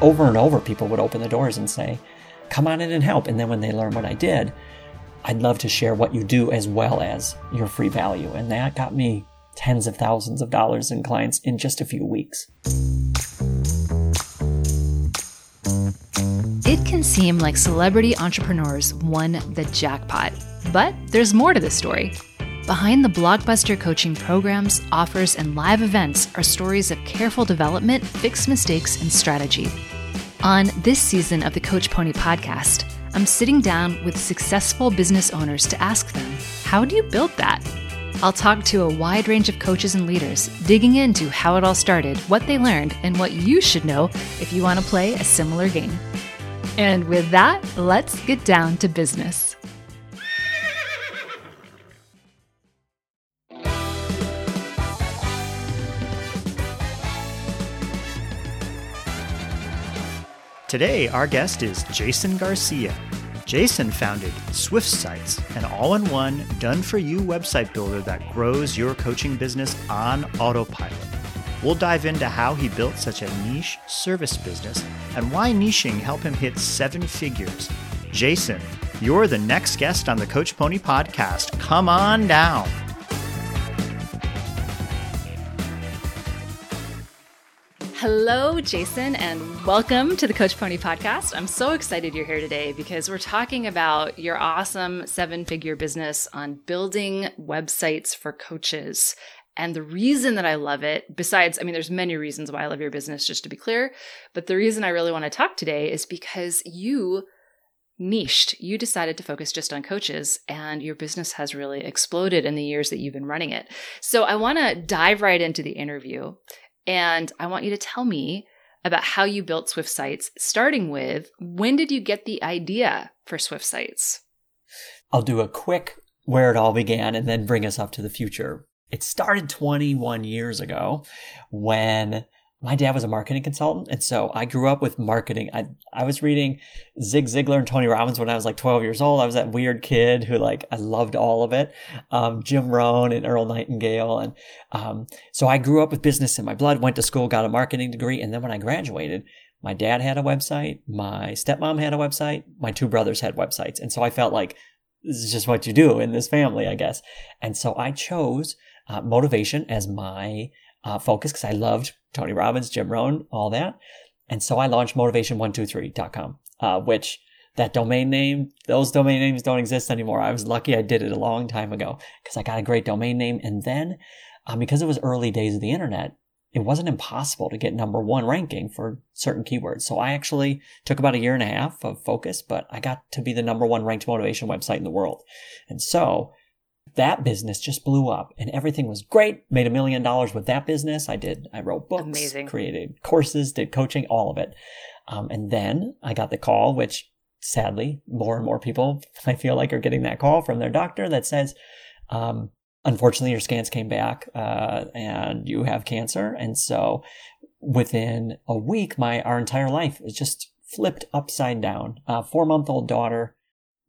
over and over, people would open the doors and say, come on in and help. And then when they learn what I did, I'd love to share what you do as well as your free value. And that got me tens of thousands of dollars in clients in just a few weeks. It can seem like celebrity entrepreneurs won the jackpot, but there's more to the story. Behind the blockbuster coaching programs, offers, and live events are stories of careful development, fixed mistakes, and strategy. On this season of the Coach Pony podcast, I'm sitting down with successful business owners to ask them, how do you build that? I'll talk to a wide range of coaches and leaders, digging into how it all started, what they learned, and what you should know if you want to play a similar game. And with that, let's get down to business. Today, our guest is Jason Garcia. Jason founded Swift Sites, an all in one, done for you website builder that grows your coaching business on autopilot. We'll dive into how he built such a niche service business and why niching helped him hit seven figures. Jason, you're the next guest on the Coach Pony podcast. Come on down. Hello, Jason, and welcome to the Coach Pony podcast. I'm so excited you're here today because we're talking about your awesome seven figure business on building websites for coaches. And the reason that I love it, besides, I mean, there's many reasons why I love your business, just to be clear, but the reason I really want to talk today is because you niched. You decided to focus just on coaches, and your business has really exploded in the years that you've been running it. So I want to dive right into the interview and I want you to tell me about how you built Swift Sites, starting with when did you get the idea for Swift Sites? I'll do a quick where it all began and then bring us up to the future. It started 21 years ago when my dad was a marketing consultant. And so I grew up with marketing. I, I was reading Zig Ziglar and Tony Robbins when I was like 12 years old. I was that weird kid who like, I loved all of it. Um, Jim Rohn and Earl Nightingale. And, um, so I grew up with business in my blood, went to school, got a marketing degree. And then when I graduated, my dad had a website. My stepmom had a website. My two brothers had websites. And so I felt like this is just what you do in this family, I guess. And so I chose uh, motivation as my uh, focus because I loved Tony Robbins, Jim Rohn, all that. And so I launched motivation123.com, uh, which that domain name, those domain names don't exist anymore. I was lucky I did it a long time ago because I got a great domain name. And then um, because it was early days of the internet, it wasn't impossible to get number one ranking for certain keywords. So I actually took about a year and a half of focus, but I got to be the number one ranked motivation website in the world. And so that business just blew up and everything was great. Made a million dollars with that business. I did, I wrote books, Amazing. created courses, did coaching, all of it. Um, and then I got the call, which sadly, more and more people I feel like are getting that call from their doctor that says, um, unfortunately, your scans came back uh, and you have cancer. And so within a week, my our entire life is just flipped upside down. A four month old daughter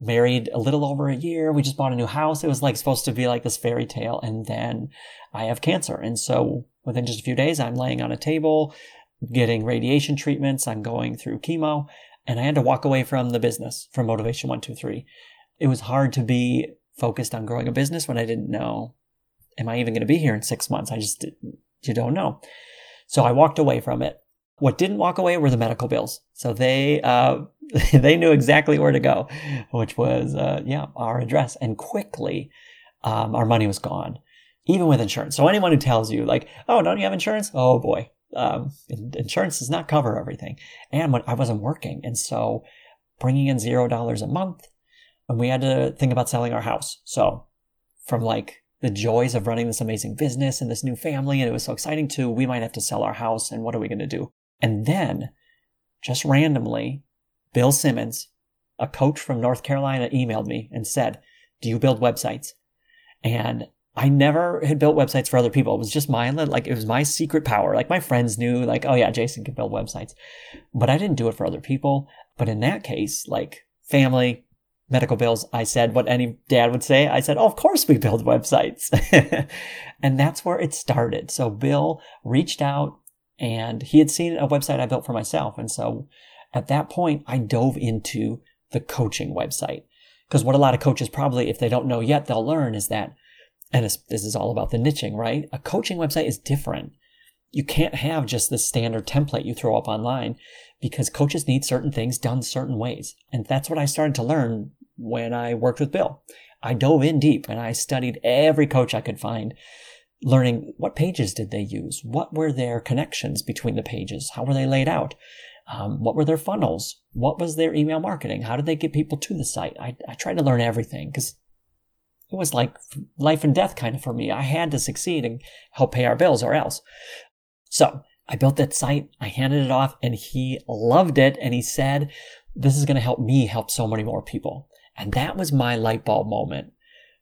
married a little over a year. We just bought a new house. It was like supposed to be like this fairy tale. And then I have cancer. And so within just a few days, I'm laying on a table, getting radiation treatments. I'm going through chemo and I had to walk away from the business from Motivation 123. It was hard to be focused on growing a business when I didn't know, am I even going to be here in six months? I just, you don't know. So I walked away from it. What didn't walk away were the medical bills. So they, uh, they knew exactly where to go, which was, uh, yeah, our address. And quickly, um, our money was gone, even with insurance. So anyone who tells you like, oh, don't you have insurance? Oh boy. Um, insurance does not cover everything. And when I wasn't working. And so bringing in zero dollars a month and we had to think about selling our house. So from like the joys of running this amazing business and this new family, and it was so exciting too, we might have to sell our house and what are we going to do? And then just randomly Bill Simmons, a coach from North Carolina, emailed me and said, Do you build websites? And I never had built websites for other people. It was just my like it was my secret power. Like my friends knew, like, oh yeah, Jason can build websites. But I didn't do it for other people. But in that case, like family, medical bills, I said what any dad would say. I said, Oh, of course we build websites. and that's where it started. So Bill reached out And he had seen a website I built for myself. And so at that point, I dove into the coaching website. Because what a lot of coaches probably, if they don't know yet, they'll learn is that, and this is all about the niching, right? A coaching website is different. You can't have just the standard template you throw up online because coaches need certain things done certain ways. And that's what I started to learn when I worked with Bill. I dove in deep and I studied every coach I could find, learning what pages did they use? What were their connections between the pages? How were they laid out? Um, what were their funnels? What was their email marketing? How did they get people to the site? I, I tried to learn everything because it was like life and death kind of for me. I had to succeed and help pay our bills or else. So I built that site. I handed it off and he loved it. And he said, this is going to help me help so many more people. And that was my light bulb moment.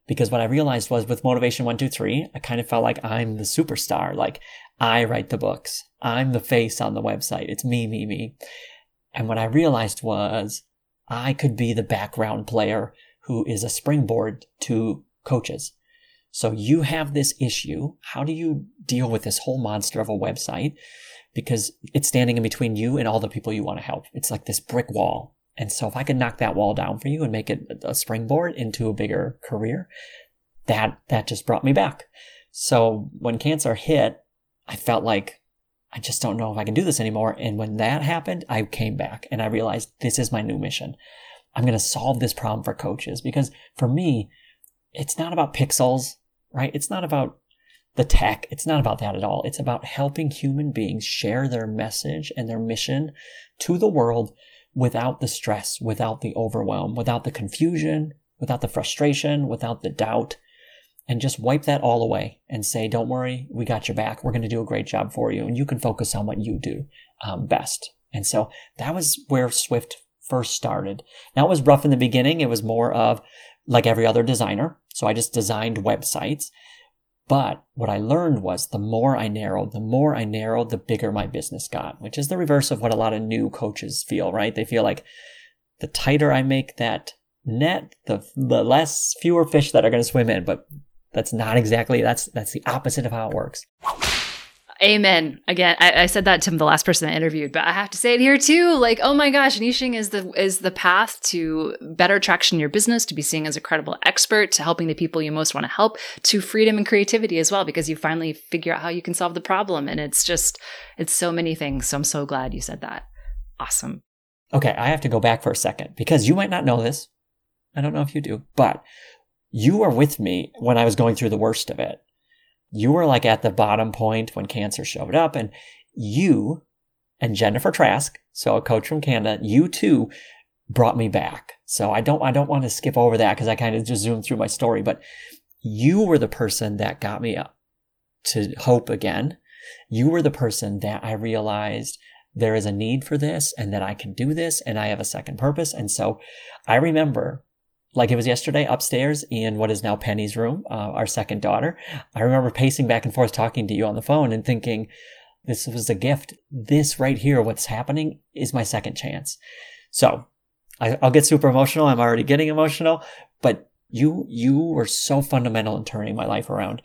Because what I realized was with Motivation 123, I kind of felt like I'm the superstar. Like I write the books. I'm the face on the website. It's me, me, me. And what I realized was I could be the background player who is a springboard to coaches. So you have this issue. How do you deal with this whole monster of a website? Because it's standing in between you and all the people you want to help. It's like this brick wall. And so if I could knock that wall down for you and make it a springboard into a bigger career, that, that just brought me back. So when cancer hit, I felt like I just don't know if I can do this anymore. And when that happened, I came back and I realized this is my new mission. I'm going to solve this problem for coaches because for me, it's not about pixels, right? It's not about the tech. It's not about that at all. It's about helping human beings share their message and their mission to the world without the stress, without the overwhelm, without the confusion, without the frustration, without the doubt, and just wipe that all away and say, don't worry, we got your back. We're going to do a great job for you. And you can focus on what you do um, best. And so that was where Swift first started. Now it was rough in the beginning. It was more of like every other designer. So I just designed websites. But what I learned was the more I narrowed, the more I narrowed, the bigger my business got, which is the reverse of what a lot of new coaches feel, right? They feel like the tighter I make that net, the, the less fewer fish that are going to swim in. But that's not exactly, that's, that's the opposite of how it works. Amen. Again, I, I, said that to the last person I interviewed, but I have to say it here too. Like, oh my gosh, niching is the is the path to better traction in your business, to be seen as a credible expert, to helping the people you most want to help, to freedom and creativity as well, because you finally figure out how you can solve the problem. And it's just, it's so many things. So I'm so glad you said that. Awesome. Okay, I have to go back for a second because you might not know this. I don't know if you do, but you were with me when I was going through the worst of it you were like at the bottom point when cancer showed up and you and Jennifer Trask, so a coach from Canada, you too brought me back. So I don't, I don't want to skip over that because I kind of just zoomed through my story, but you were the person that got me up to hope again. You were the person that I realized there is a need for this and that I can do this and I have a second purpose. And so I remember like it was yesterday upstairs in what is now Penny's room, uh, our second daughter. I remember pacing back and forth talking to you on the phone and thinking, this was a gift. This right here, what's happening is my second chance. So I, will get super emotional. I'm already getting emotional, but you, you were so fundamental in turning my life around.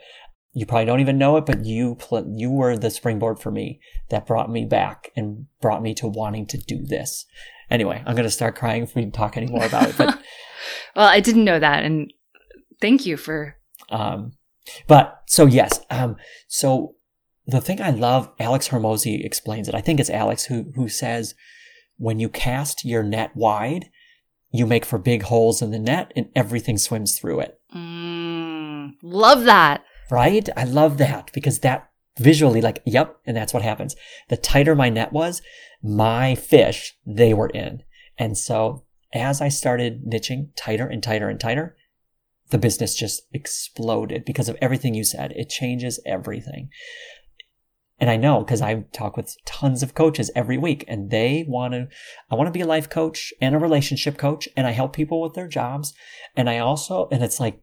You probably don't even know it, but you, pl- you were the springboard for me that brought me back and brought me to wanting to do this. Anyway, I'm going to start crying if we talk any more about it, but well, I didn't know that, and thank you for. Um, but so yes, um, so the thing I love, Alex Hormozi explains it. I think it's Alex who who says, when you cast your net wide, you make for big holes in the net, and everything swims through it. Mm, love that. Right? I love that because that visually, like, yep, and that's what happens. The tighter my net was, my fish, they were in. And so as I started niching tighter and tighter and tighter, the business just exploded because of everything you said. It changes everything. And I know because I talk with tons of coaches every week and they want to, I want to be a life coach and a relationship coach and I help people with their jobs. And I also, and it's like,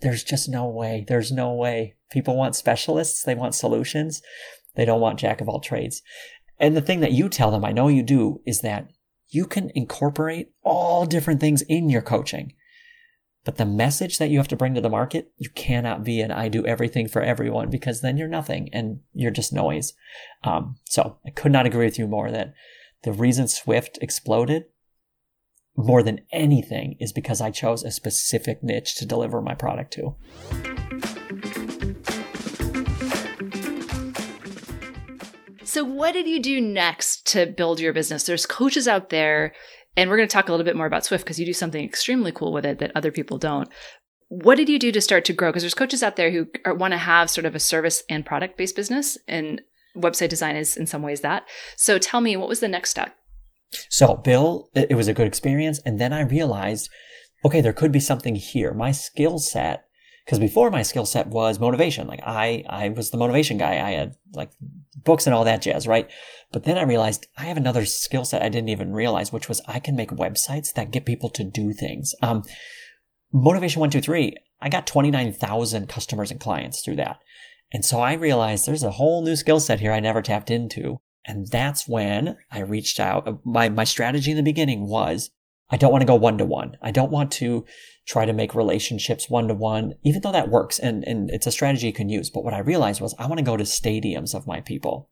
there's just no way. There's no way. People want specialists. They want solutions. They don't want jack of all trades. And the thing that you tell them, I know you do, is that you can incorporate all different things in your coaching. But the message that you have to bring to the market, you cannot be an I do everything for everyone because then you're nothing and you're just noise. Um, so I could not agree with you more that the reason Swift exploded more than anything is because I chose a specific niche to deliver my product to. So, what did you do next to build your business? There's coaches out there, and we're going to talk a little bit more about Swift because you do something extremely cool with it that other people don't. What did you do to start to grow? Because there's coaches out there who want to have sort of a service and product based business, and website design is in some ways that. So, tell me, what was the next step? So, Bill, it was a good experience. And then I realized, okay, there could be something here. My skill set, because before my skill set was motivation. Like I, I was the motivation guy. I had like books and all that jazz, right? But then I realized I have another skill set I didn't even realize, which was I can make websites that get people to do things. Um, motivation one, two, three. I got 29,000 customers and clients through that. And so I realized there's a whole new skill set here I never tapped into. And that's when I reached out. My, my strategy in the beginning was I don't want to go one to one. I don't want to try to make relationships one to one, even though that works and, and it's a strategy you can use. But what I realized was I want to go to stadiums of my people.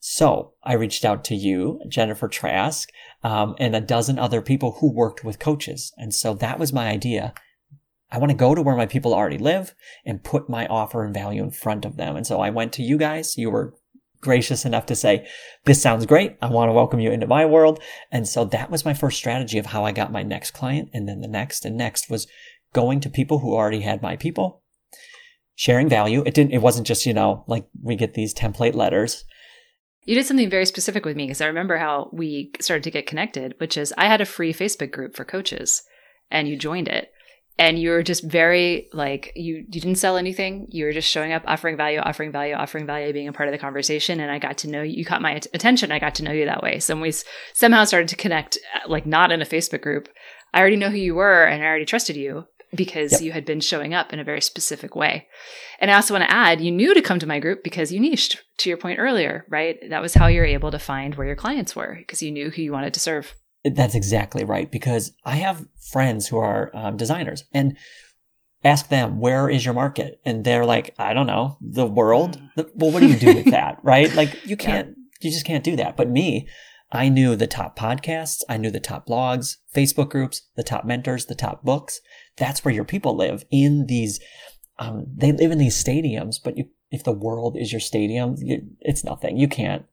So I reached out to you, Jennifer Trask, um, and a dozen other people who worked with coaches. And so that was my idea. I want to go to where my people already live and put my offer and value in front of them. And so I went to you guys. You were gracious enough to say, this sounds great. I want to welcome you into my world. And so that was my first strategy of how I got my next client. And then the next and next was going to people who already had my people, sharing value. It didn't, it wasn't just, you know, like we get these template letters. You did something very specific with me because I remember how we started to get connected, which is I had a free Facebook group for coaches and you joined it and you were just very like you you didn't sell anything. You were just showing up offering value offering value offering value being a part of the conversation. And i got to know you you caught my attention. I got to know you that way. So we somehow started to connect uh, like not in a facebook group. I already know who you were and i already trusted you because yep. you had been showing up in a very specific way. And i also want to add you knew to come to my group because you niched to your point earlier right? That was how you're able to find where your clients were because you knew who you wanted to serve that's exactly right. Because I have friends who are um, designers and ask them, where is your market? And they're like, I don't know, the world. Mm. Well, what do you do with that? Right? Like you can't, yeah. you just can't do that. But me, I knew the top podcasts. I knew the top blogs, Facebook groups, the top mentors, the top books. That's where your people live in these, um, they live in these stadiums, but you, if the world is your stadium, you, it's nothing. You can't,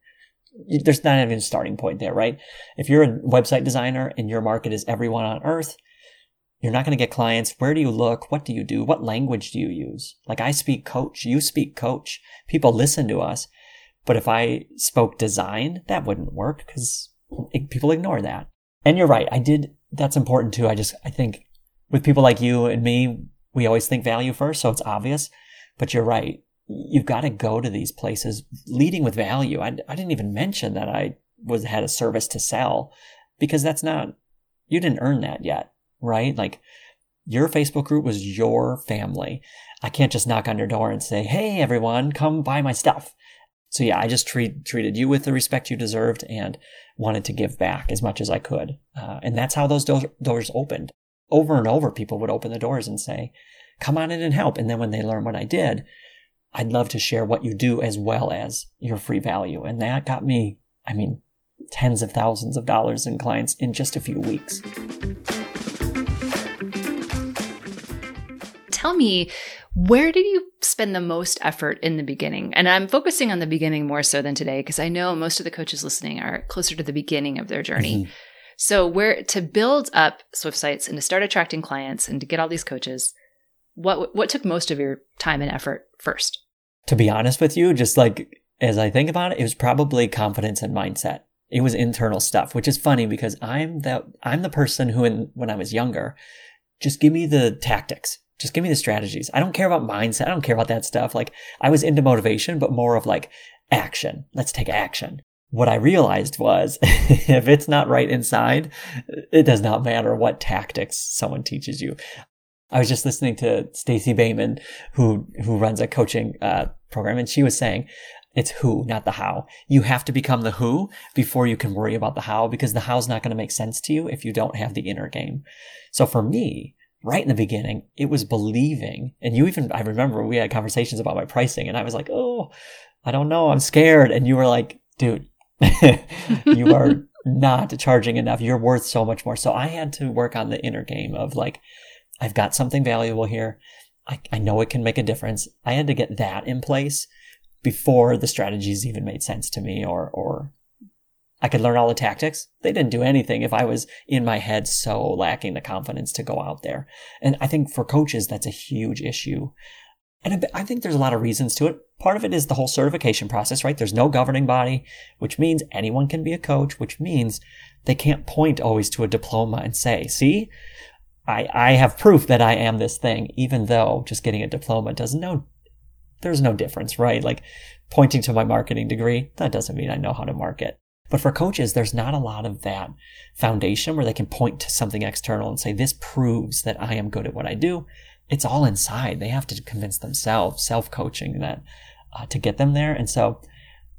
there's not even a starting point there, right? If you're a website designer and your market is everyone on earth, you're not going to get clients. Where do you look? What do you do? What language do you use? Like I speak coach, you speak coach. People listen to us. But if I spoke design, that wouldn't work because people ignore that. And you're right. I did. That's important too. I just, I think with people like you and me, we always think value first. So it's obvious, but you're right you've got to go to these places leading with value. I, I didn't even mention that I was had a service to sell because that's not you didn't earn that yet, right? Like your Facebook group was your family. I can't just knock on your door and say, "Hey, everyone, come buy my stuff." So yeah, I just treat, treated you with the respect you deserved and wanted to give back as much as I could, uh, and that's how those do- doors opened. Over and over, people would open the doors and say, "Come on in and help." And then when they learn what I did, I'd love to share what you do as well as your free value. And that got me, I mean, tens of thousands of dollars in clients in just a few weeks. Tell me, where did you spend the most effort in the beginning? And I'm focusing on the beginning more so than today because I know most of the coaches listening are closer to the beginning of their journey. Mm-hmm. So, where to build up Swift sites and to start attracting clients and to get all these coaches, what what took most of your time and effort first? To be honest with you, just like as I think about it, it was probably confidence and mindset. It was internal stuff, which is funny because I'm the I'm the person who, in, when I was younger, just give me the tactics, just give me the strategies. I don't care about mindset. I don't care about that stuff. Like I was into motivation, but more of like action. Let's take action. What I realized was if it's not right inside, it does not matter what tactics someone teaches you. I was just listening to Stacey Boehman, who who runs a coaching uh, program, and she was saying it's who, not the how. You have to become the who before you can worry about the how, because the how's not going to make sense to you if you don't have the inner game. So for me, right in the beginning, it was believing. And you even, I remember we had conversations about my pricing and I was like, oh, I don't know. I'm scared. And you were like, dude, you are not charging enough. You're worth so much more. So I had to work on the inner game of like, I've got something valuable here. I, I know it can make a difference. I had to get that in place before the strategies even made sense to me or, or I could learn all the tactics. They didn't do anything if I was in my head so lacking the confidence to go out there. And I think for coaches, that's a huge issue. And I think there's a lot of reasons to it. Part of it is the whole certification process, right? There's no governing body, which means anyone can be a coach, which means they can't point always to a diploma and say, see, I, I have proof that I am this thing, even though just getting a diploma doesn't no, there's no difference, right? Like pointing to my marketing degree, that doesn't mean I know how to market. But for coaches, there's not a lot of that foundation where they can point to something external and say, this proves that I am good at what I do. It's all inside. They have to convince themselves, self coaching that uh, to get them there. And so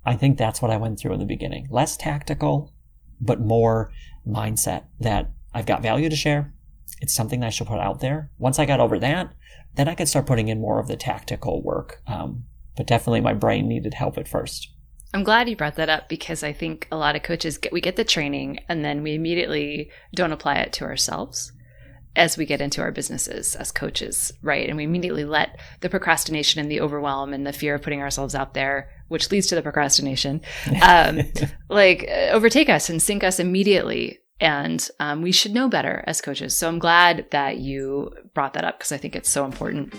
I think that's what I went through in the beginning. Less tactical, but more mindset that I've got value to share. It's something that I should put out there. Once I got over that, then I could start putting in more of the tactical work. Um, but definitely my brain needed help at first. I'm glad you brought that up because I think a lot of coaches get we get the training and then we immediately don't apply it to ourselves as we get into our businesses as coaches, right? And we immediately let the procrastination and the overwhelm and the fear of putting ourselves out there, which leads to the procrastination, um, like overtake us and sink us immediately. And um, we should know better as coaches. So I'm glad that you brought that up because I think it's so important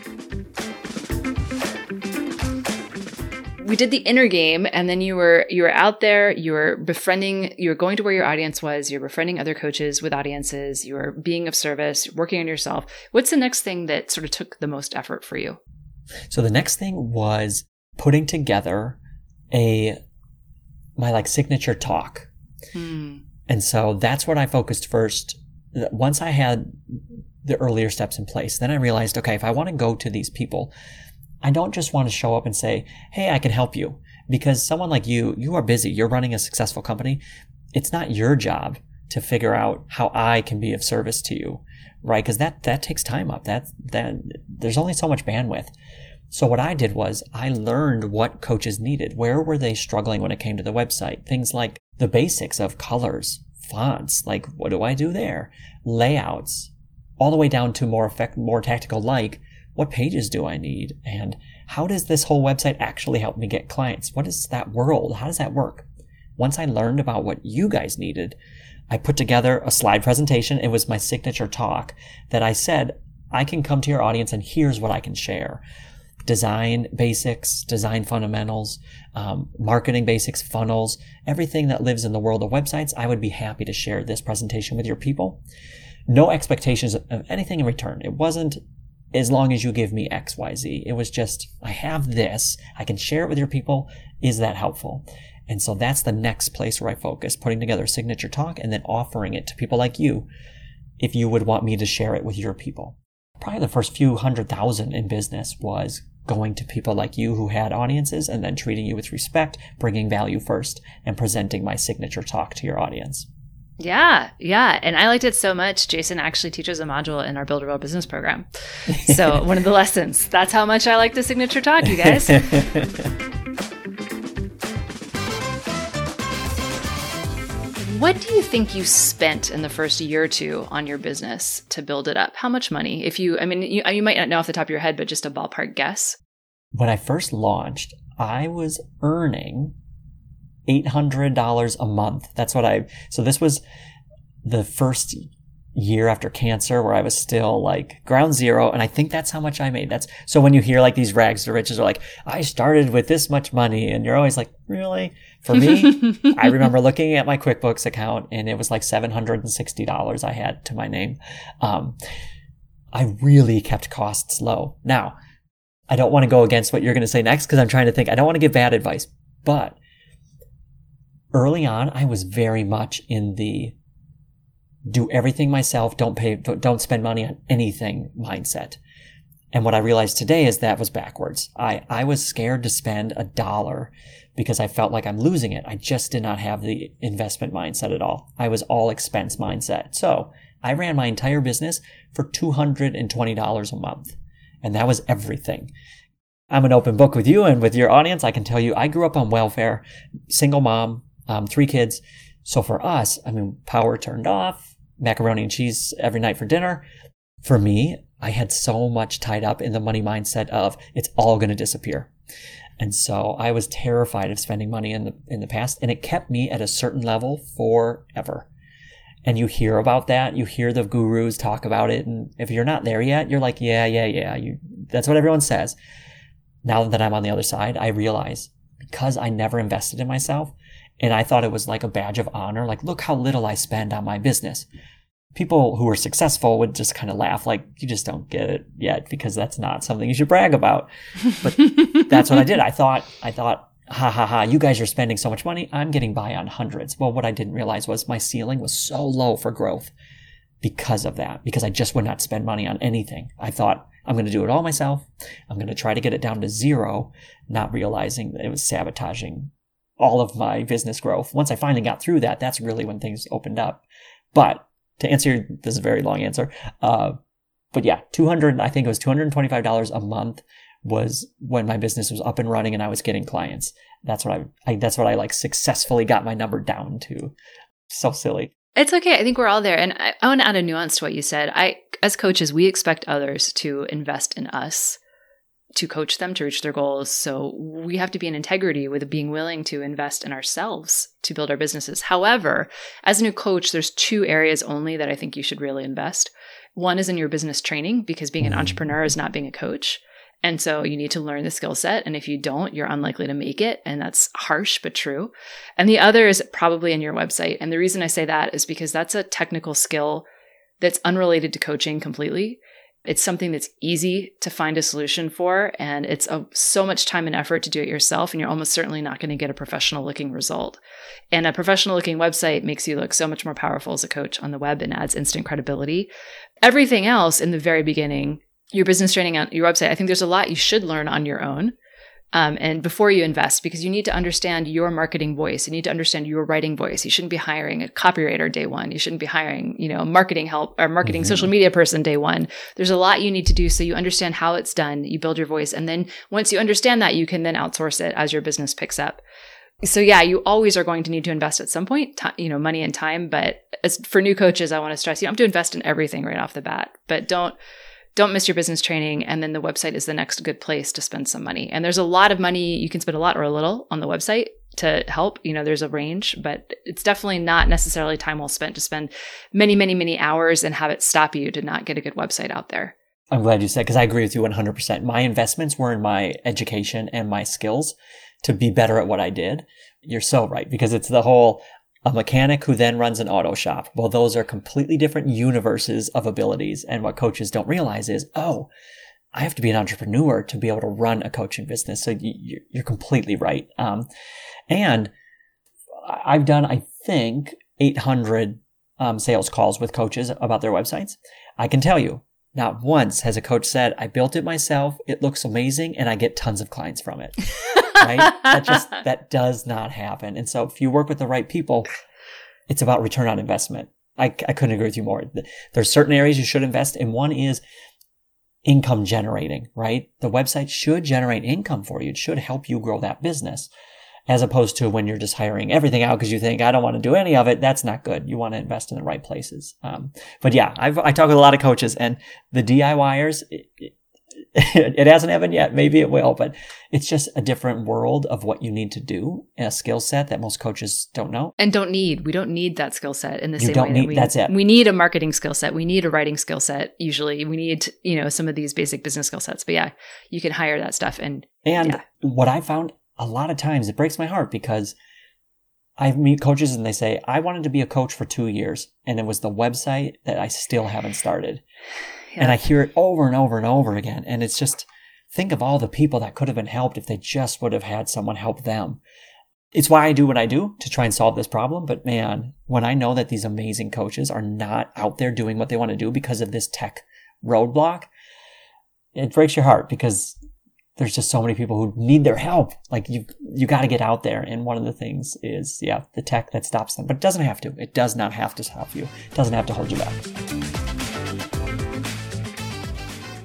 we did the inner game and then you were you were out there you were befriending you were going to where your audience was you're befriending other coaches with audiences you were being of service working on yourself what's the next thing that sort of took the most effort for you so the next thing was putting together a my like signature talk hmm. And so that's what i focused first uh, once i had the earlier steps in place then i realized okay if i want to go to these people I don't just want to show up and say, Hey, I can help you. Because someone like you, you are busy. You're running a successful company. It's not your job to figure out how I can be of service to you, right? Because that, that takes time up. That, that, there's only so much bandwidth. So what I did was I learned what coaches needed. Where were they struggling when it came to the website? Things like the basics of colors, fonts, like what do I do there? Layouts, all the way down to more effect, more tactical like what pages do I need? And how does this whole website actually help me get clients? What is that world? How does that work? Once I learned about what you guys needed, I put together a slide presentation. It was my signature talk that I said, I can come to your audience and here's what I can share. Design basics, design fundamentals, um, marketing basics, funnels, everything that lives in the world of websites. I would be happy to share this presentation with your people. No expectations of anything in return. It wasn't as long as you give me XYZ. It was just, I have this, I can share it with your people. Is that helpful? And so that's the next place where I focus, putting together a signature talk and then offering it to people like you if you would want me to share it with your people. Probably the first few hundred thousand in business was going to people like you who had audiences and then treating you with respect, bringing value first, and presenting my signature talk to your audience. Yeah, yeah. And I liked it so much. Jason actually teaches a module in our Build a Real Business program. So, one of the lessons. That's how much I like the signature talk, you guys. what do you think you spent in the first year or two on your business to build it up? How much money? If you, I mean, you, you might not know off the top of your head, but just a ballpark guess. When I first launched, I was earning $800 a month. That's what I, so this was the first year after cancer where I was still like ground zero. And I think that's how much I made. That's so when you hear like these rags to riches are like, I started with this much money and you're always like, really? For me, I remember looking at my QuickBooks account and it was like $760 I had to my name. Um, I really kept costs low. Now, I don't want to go against what you're going to say next because I'm trying to think. I don't want to give bad advice, but early on, I was very much in the do everything myself, don't pay, don't spend money on anything mindset. And what I realized today is that was backwards. I, I was scared to spend a dollar because I felt like I'm losing it. I just did not have the investment mindset at all. I was all expense mindset. So I ran my entire business for $220 a month. And that was everything. I'm an open book with you and with your audience. I can tell you, I grew up on welfare, single mom, um, three kids. So for us, I mean, power turned off, macaroni and cheese every night for dinner. For me, I had so much tied up in the money mindset of it's all going to disappear. And so I was terrified of spending money in the, in the past and it kept me at a certain level forever. And you hear about that. You hear the gurus talk about it. And if you're not there yet, you're like, yeah, yeah, yeah. You, that's what everyone says. Now that I'm on the other side, I realize because I never invested in myself and I thought it was like a badge of honor. Like, look how little I spend on my business. People who are successful would just kind of laugh like you just don't get it yet because that's not something you should brag about. But that's what i did. I thought i thought ha ha ha you guys are spending so much money i'm getting by on hundreds. Well what i didn't realize was my ceiling was so low for growth because of that because i just would not spend money on anything. I thought i'm going to do it all myself. I'm going to try to get it down to zero not realizing that it was sabotaging all of my business growth once i finally got through that that's really when things opened up but to answer this is a very long answer. Uh, but yeah, 200, I think it was $225 a month was when my business was up and running and I was getting clients. That's what I, I that's what I like successfully got my number down to. So silly. It's okay. I think we're all there. And I, I want to add a nuance to what you said. I, as coaches, we expect others to invest in us to coach them to reach their goals. So we have to be in integrity with being willing to invest in ourselves to build our businesses. However, as a new coach, there's two areas only that I think you should really invest. One is in your business training because being an mm-hmm. entrepreneur is not being a coach. And so you need to learn the skill set. And if you don't, you're unlikely to make it. And that's harsh, but true. And the other is probably in your website. And the reason I say that is because that's a technical skill that's unrelated to coaching completely. It's something that's easy to find a solution for, and it's a, so much time and effort to do it yourself, and you're almost certainly not going to get a professional looking result. And a professional looking website makes you look so much more powerful as a coach on the web and adds instant credibility. Everything else in the very beginning, your business training on your website, I think there's a lot you should learn on your own um, and before you invest because you need to understand your marketing voice. You need to understand your writing voice. You shouldn't be hiring a copywriter day one. You shouldn't be hiring you know marketing help or marketing mm-hmm. social media person day one. There's a lot you need to do so you understand how it's done. You build your voice and then once you understand that you can then outsource it as your business picks up. So yeah you always are going to need to invest at some point t- you know money and time but as for new coaches i want to stress you don't have to invest in everything right off the bat but don't don't miss your business training and then the website is the next good place to spend some money. And there's a lot of money you can spend a lot or a little on the website to help you know there's a range but it's definitely not necessarily time well spent to spend many many many hours and have it stop you to not get a good website out there. I'm glad you said because i agree with you 100% my investments were in my education and my skills to be better at what i did. You're so right because it's the whole a mechanic who then runs an auto shop. Well, those are completely different universes of abilities. And what coaches don't realize is, oh, I have to be an entrepreneur to be able to run a coaching business. So you're completely right. Um, and I've done, I think, 800 um, sales calls with coaches about their websites. I can tell you, not once has a coach said, I built it myself. It looks amazing and I get tons of clients from it. right? that just, that does not happen. And so if you work with the right people, it's about return on investment. I, I couldn't agree with you more. There's certain areas you should invest in. One is income generating, right? The website should generate income for you. It should help you grow that business as opposed to when you're just hiring everything out because you think I don't want to do any of it. That's not good. You want to invest in the right places. Um, but yeah, I've, I talk with a lot of coaches and the DIYers. It, it, it hasn't happened yet. Maybe it will, but it's just a different world of what you need to do, a skill set that most coaches don't know and don't need. We don't need that skill set in the you same don't way. Need, that we, that's it. We need a marketing skill set. We need a writing skill set. Usually, we need you know some of these basic business skill sets. But yeah, you can hire that stuff and and yeah. what I found a lot of times it breaks my heart because I meet coaches and they say, I wanted to be a coach for two years and it was the website that I still haven't started. Yeah. And I hear it over and over and over again. And it's just, think of all the people that could have been helped if they just would have had someone help them. It's why I do what I do to try and solve this problem. But man, when I know that these amazing coaches are not out there doing what they want to do because of this tech roadblock, it breaks your heart because there's just so many people who need their help. Like you, you got to get out there. And one of the things is, yeah, the tech that stops them, but it doesn't have to. It does not have to stop you. It doesn't have to hold you back.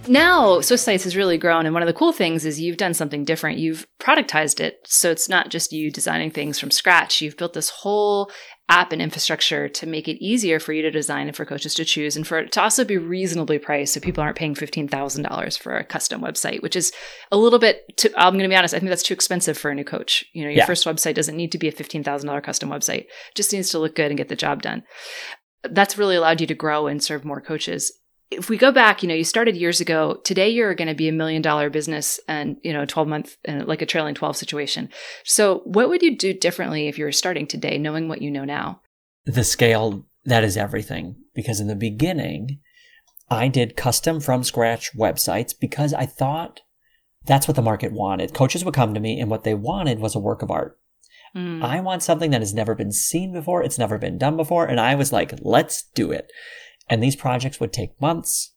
Now, Swift Sites has really grown. And one of the cool things is you've done something different. You've productized it. So it's not just you designing things from scratch. You've built this whole app and infrastructure to make it easier for you to design and for coaches to choose and for it to also be reasonably priced so people aren't paying $15,000 for a custom website, which is a little bit, too, I'm going to be honest, I think that's too expensive for a new coach. You know, your yeah. first website doesn't need to be a $15,000 custom website. It just needs to look good and get the job done. That's really allowed you to grow and serve more coaches if we go back, you know, you started years ago. Today, you're going to be a million dollar business and, you know, 12 month, and like a trailing 12 situation. So, what would you do differently if you were starting today, knowing what you know now? The scale, that is everything. Because in the beginning, I did custom from scratch websites because I thought that's what the market wanted. Coaches would come to me, and what they wanted was a work of art. Mm. I want something that has never been seen before. It's never been done before. And I was like, let's do it. And these projects would take months.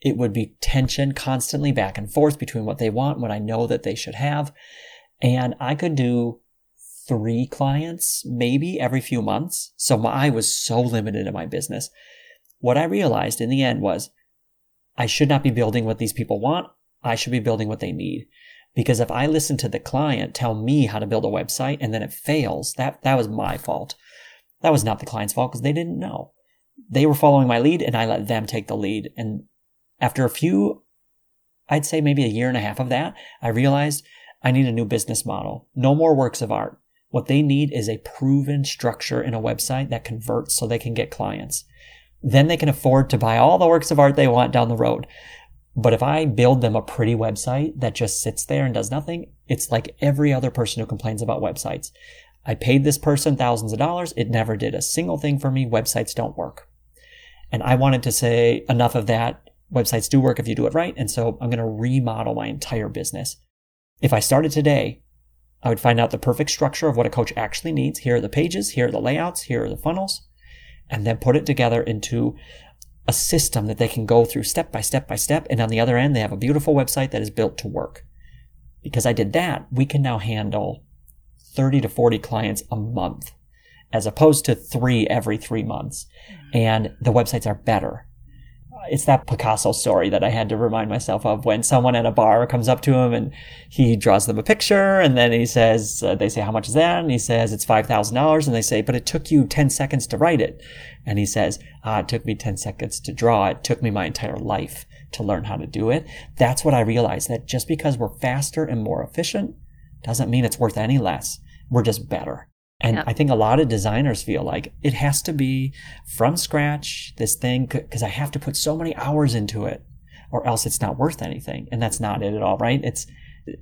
It would be tension constantly back and forth between what they want, what I know that they should have. And I could do three clients maybe every few months. So my, I was so limited in my business. What I realized in the end was I should not be building what these people want. I should be building what they need. Because if I listen to the client tell me how to build a website and then it fails, that, that was my fault. That was not the client's fault because they didn't know they were following my lead and I let them take the lead. And after a few, I'd say maybe a year and a half of that, I realized I need a new business model. No more works of art. What they need is a proven structure in a website that converts so they can get clients. Then they can afford to buy all the works of art they want down the road. But if I build them a pretty website that just sits there and does nothing, it's like every other person who complains about websites. I paid this person thousands of dollars. It never did a single thing for me. Websites don't work. And I wanted to say enough of that. Websites do work if you do it right. And so I'm going to remodel my entire business. If I started today, I would find out the perfect structure of what a coach actually needs. Here are the pages, here are the layouts, here are the funnels, and then put it together into a system that they can go through step by step by step. And on the other end, they have a beautiful website that is built to work. Because I did that, we can now handle 30 to 40 clients a month as opposed to three every three months. And the websites are better. It's that Picasso story that I had to remind myself of when someone at a bar comes up to him and he draws them a picture and then he says, uh, they say, how much is that? And he says, it's $5,000. And they say, but it took you 10 seconds to write it. And he says, ah, it took me 10 seconds to draw. It took me my entire life to learn how to do it. That's what I realized that just because we're faster and more efficient doesn't mean it's worth any less. We're just better. And I think a lot of designers feel like it has to be from scratch, this thing, because I have to put so many hours into it or else it's not worth anything. And that's not it at all, right? It's,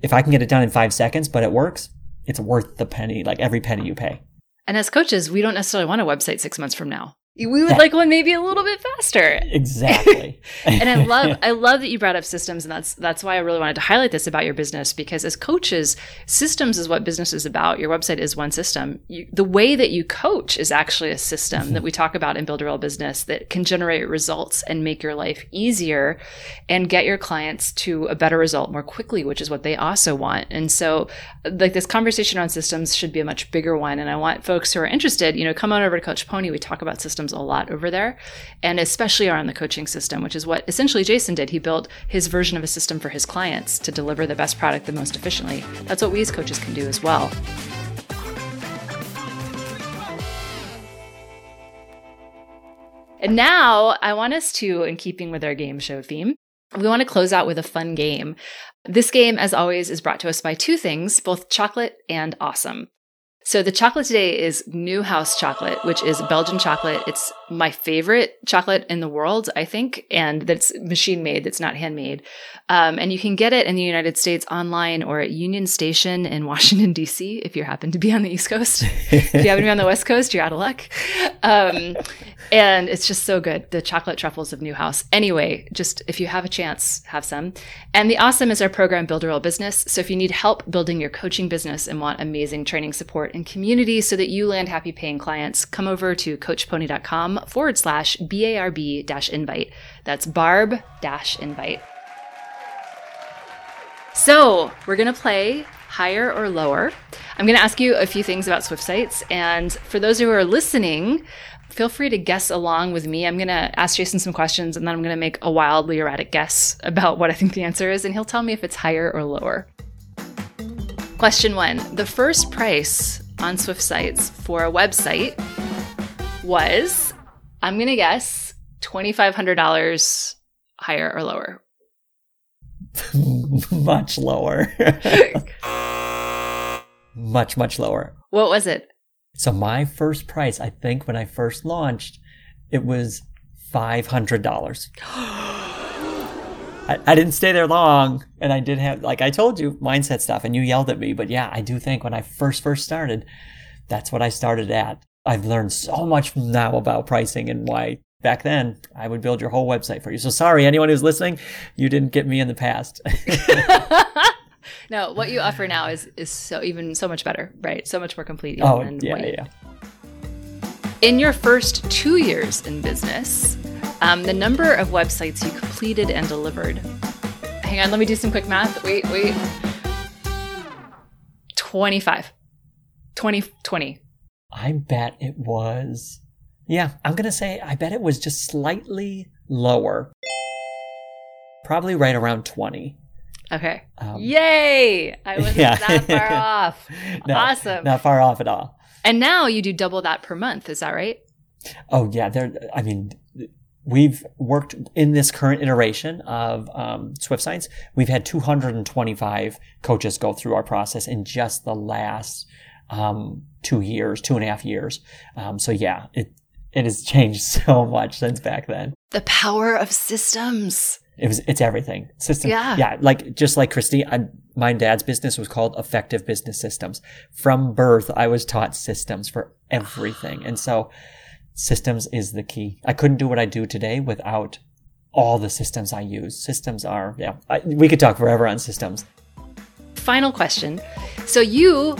if I can get it done in five seconds, but it works, it's worth the penny, like every penny you pay. And as coaches, we don't necessarily want a website six months from now. We would that, like one maybe a little bit faster. Exactly. and I love I love that you brought up systems and that's that's why I really wanted to highlight this about your business because as coaches, systems is what business is about. Your website is one system. You, the way that you coach is actually a system mm-hmm. that we talk about in Build a Real Business that can generate results and make your life easier and get your clients to a better result more quickly, which is what they also want. And so like this conversation on systems should be a much bigger one and I want folks who are interested, you know, come on over to Coach Pony. We talk about systems systems a lot over there, and especially around the coaching system, which is what essentially Jason did. He built his version of a system for his clients to deliver the best product the most efficiently. That's what we as coaches can do as well. And now I want us to, in keeping with our game show theme, we want to close out with a fun game. This game, as always, is brought to us by two things, both chocolate and awesome. So the chocolate today is Neuhaus chocolate, which is Belgian chocolate. It's my favorite chocolate in the world, I think, and that's machine made, that's not handmade. Um, and you can get it in the United States online or at Union Station in Washington, D.C., if you happen to be on the East Coast. if you happen to be on the West Coast, you're out of luck. Um, and it's just so good. The chocolate truffles of Neuhaus. Anyway, just if you have a chance, have some. And the awesome is our program, Build a Real Business. So if you need help building your coaching business and want amazing training support and community so that you land happy paying clients, come over to coachpony.com forward slash BARB dash invite. That's barb dash invite. So we're going to play higher or lower. I'm going to ask you a few things about Swift sites. And for those who are listening, feel free to guess along with me. I'm going to ask Jason some questions and then I'm going to make a wildly erratic guess about what I think the answer is. And he'll tell me if it's higher or lower. Question one The first price on Swift sites for a website was, I'm going to guess, $2,500 higher or lower. much lower. much, much lower. What was it? So my first price, I think when I first launched, it was $500. I, I didn't stay there long and I did have, like I told you, mindset stuff and you yelled at me. But yeah, I do think when I first, first started, that's what I started at. I've learned so much now about pricing and why back then I would build your whole website for you. So sorry, anyone who's listening, you didn't get me in the past. no, what you offer now is is so even so much better, right? So much more complete. Oh yeah, yeah. In your first two years in business, um, the number of websites you completed and delivered. Hang on, let me do some quick math. Wait, wait. 25. 20, 20. I bet it was yeah, I'm going to say I bet it was just slightly lower. Probably right around 20. Okay. Um, Yay! I wasn't yeah. that far off. no, awesome. Not far off at all. And now you do double that per month, is that right? Oh, yeah. There I mean, we've worked in this current iteration of um, Swyft Sites. We've had 225 coaches go through our process in just the last um, two years, two and a half years. Um, so yeah, it, it has changed so much since back then. The power of systems. It was, it's everything. System. Yeah. Yeah. Like, just like Christy, I, my dad's business was called Effective Business Systems. From birth, I was taught systems for everything. And so systems is the key. I couldn't do what I do today without all the systems I use. Systems are, yeah, I, we could talk forever on systems. Final question. So you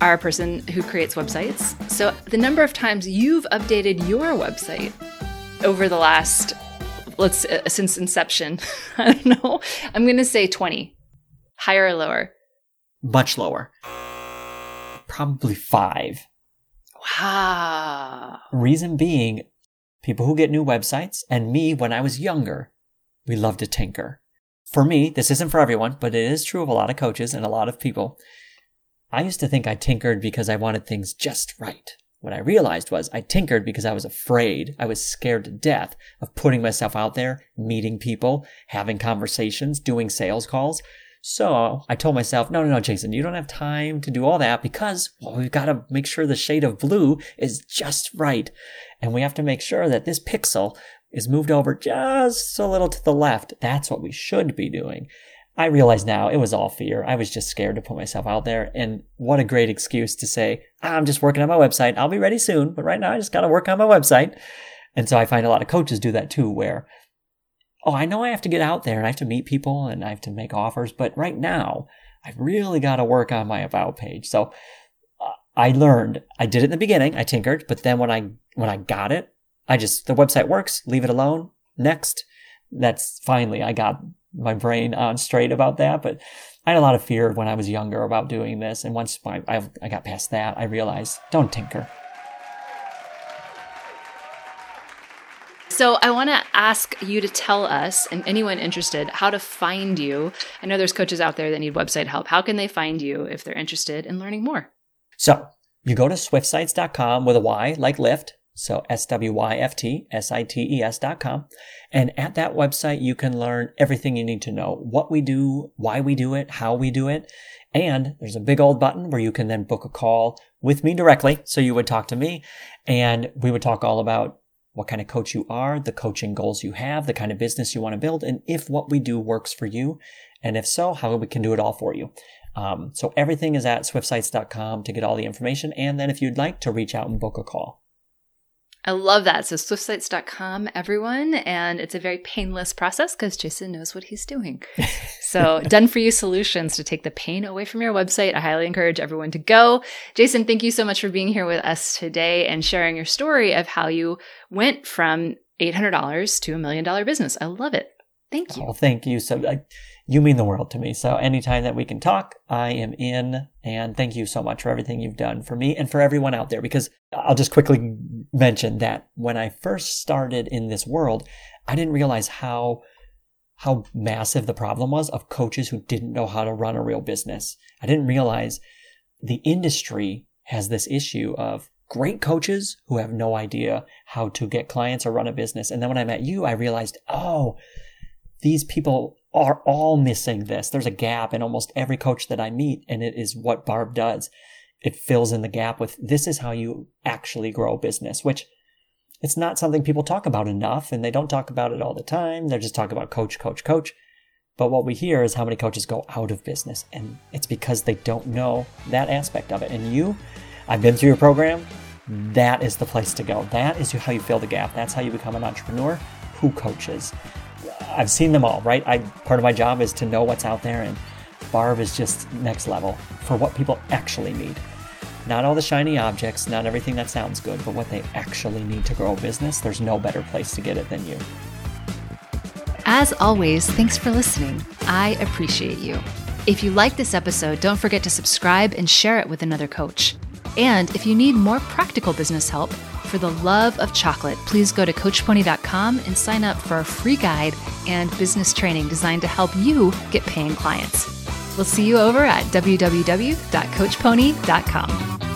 are a person who creates websites. So the number of times you've updated your website over the last let's uh, since inception, I don't know. I'm going to say 20. Higher or lower? Much lower. Probably 5. Wow. Reason being people who get new websites and me when I was younger, we love to tinker. For me, this isn't for everyone, but it is true of a lot of coaches and a lot of people. I used to think I tinkered because I wanted things just right. What I realized was I tinkered because I was afraid. I was scared to death of putting myself out there, meeting people, having conversations, doing sales calls. So I told myself, no, no, no, Jason, you don't have time to do all that because well, we've got to make sure the shade of blue is just right. And we have to make sure that this pixel is moved over just a little to the left. That's what we should be doing. I realize now it was all fear. I was just scared to put myself out there. And what a great excuse to say, I'm just working on my website. I'll be ready soon. But right now I just got to work on my website. And so I find a lot of coaches do that too, where, oh, I know I have to get out there and I have to meet people and I have to make offers. But right now I've really got to work on my about page. So uh, I learned, I did it in the beginning. I tinkered, but then when I, when I got it, I just, the website works, leave it alone. Next. That's finally, I got my brain on straight about that. But I had a lot of fear when I was younger about doing this. And once my, I, I got past that, I realized don't tinker. So I want to ask you to tell us and anyone interested how to find you. I know there's coaches out there that need website help. How can they find you if they're interested in learning more? So you go to swyftsites.com with a Y like lift. So S-W-Y-F-T, S-I-T-E-S dot com. And at that website, you can learn everything you need to know, what we do, why we do it, how we do it. And there's a big old button where you can then book a call with me directly. So you would talk to me and we would talk all about what kind of coach you are, the coaching goals you have, the kind of business you want to build, and if what we do works for you. And if so, how we can do it all for you. Um, so everything is at swyftsites.com to get all the information. And then if you'd like to reach out and book a call. I love that. So swyftsites.com, everyone. And it's a very painless process because Jason knows what he's doing. so done for you solutions to take the pain away from your website. I highly encourage everyone to go. Jason, thank you so much for being here with us today and sharing your story of how you went from $800 to a million dollar business. I love it. Thank you. Oh, thank you. So, uh, you mean the world to me. So, anytime that we can talk, I am in. And thank you so much for everything you've done for me and for everyone out there. Because I'll just quickly mention that when I first started in this world, I didn't realize how how massive the problem was of coaches who didn't know how to run a real business. I didn't realize the industry has this issue of great coaches who have no idea how to get clients or run a business. And then when I met you, I realized, oh, these people are all missing this. There's a gap in almost every coach that I meet, and it is what Barb does. It fills in the gap with this is how you actually grow business, which it's not something people talk about enough, and they don't talk about it all the time. They're just talk about coach, coach, coach. But what we hear is how many coaches go out of business, and it's because they don't know that aspect of it. And you, I've been through your program. That is the place to go. That is how you fill the gap. That's how you become an entrepreneur who coaches. I've seen them all, right? I part of my job is to know what's out there, and Barb is just next level for what people actually need. Not all the shiny objects, not everything that sounds good, but what they actually need to grow a business. There's no better place to get it than you. As always, thanks for listening. I appreciate you. If you like this episode, don't forget to subscribe and share it with another coach. And if you need more practical business help, for the love of chocolate, please go to CoachPony.com and sign up for a free guide and business training designed to help you get paying clients. We'll see you over at www.coachpony.com.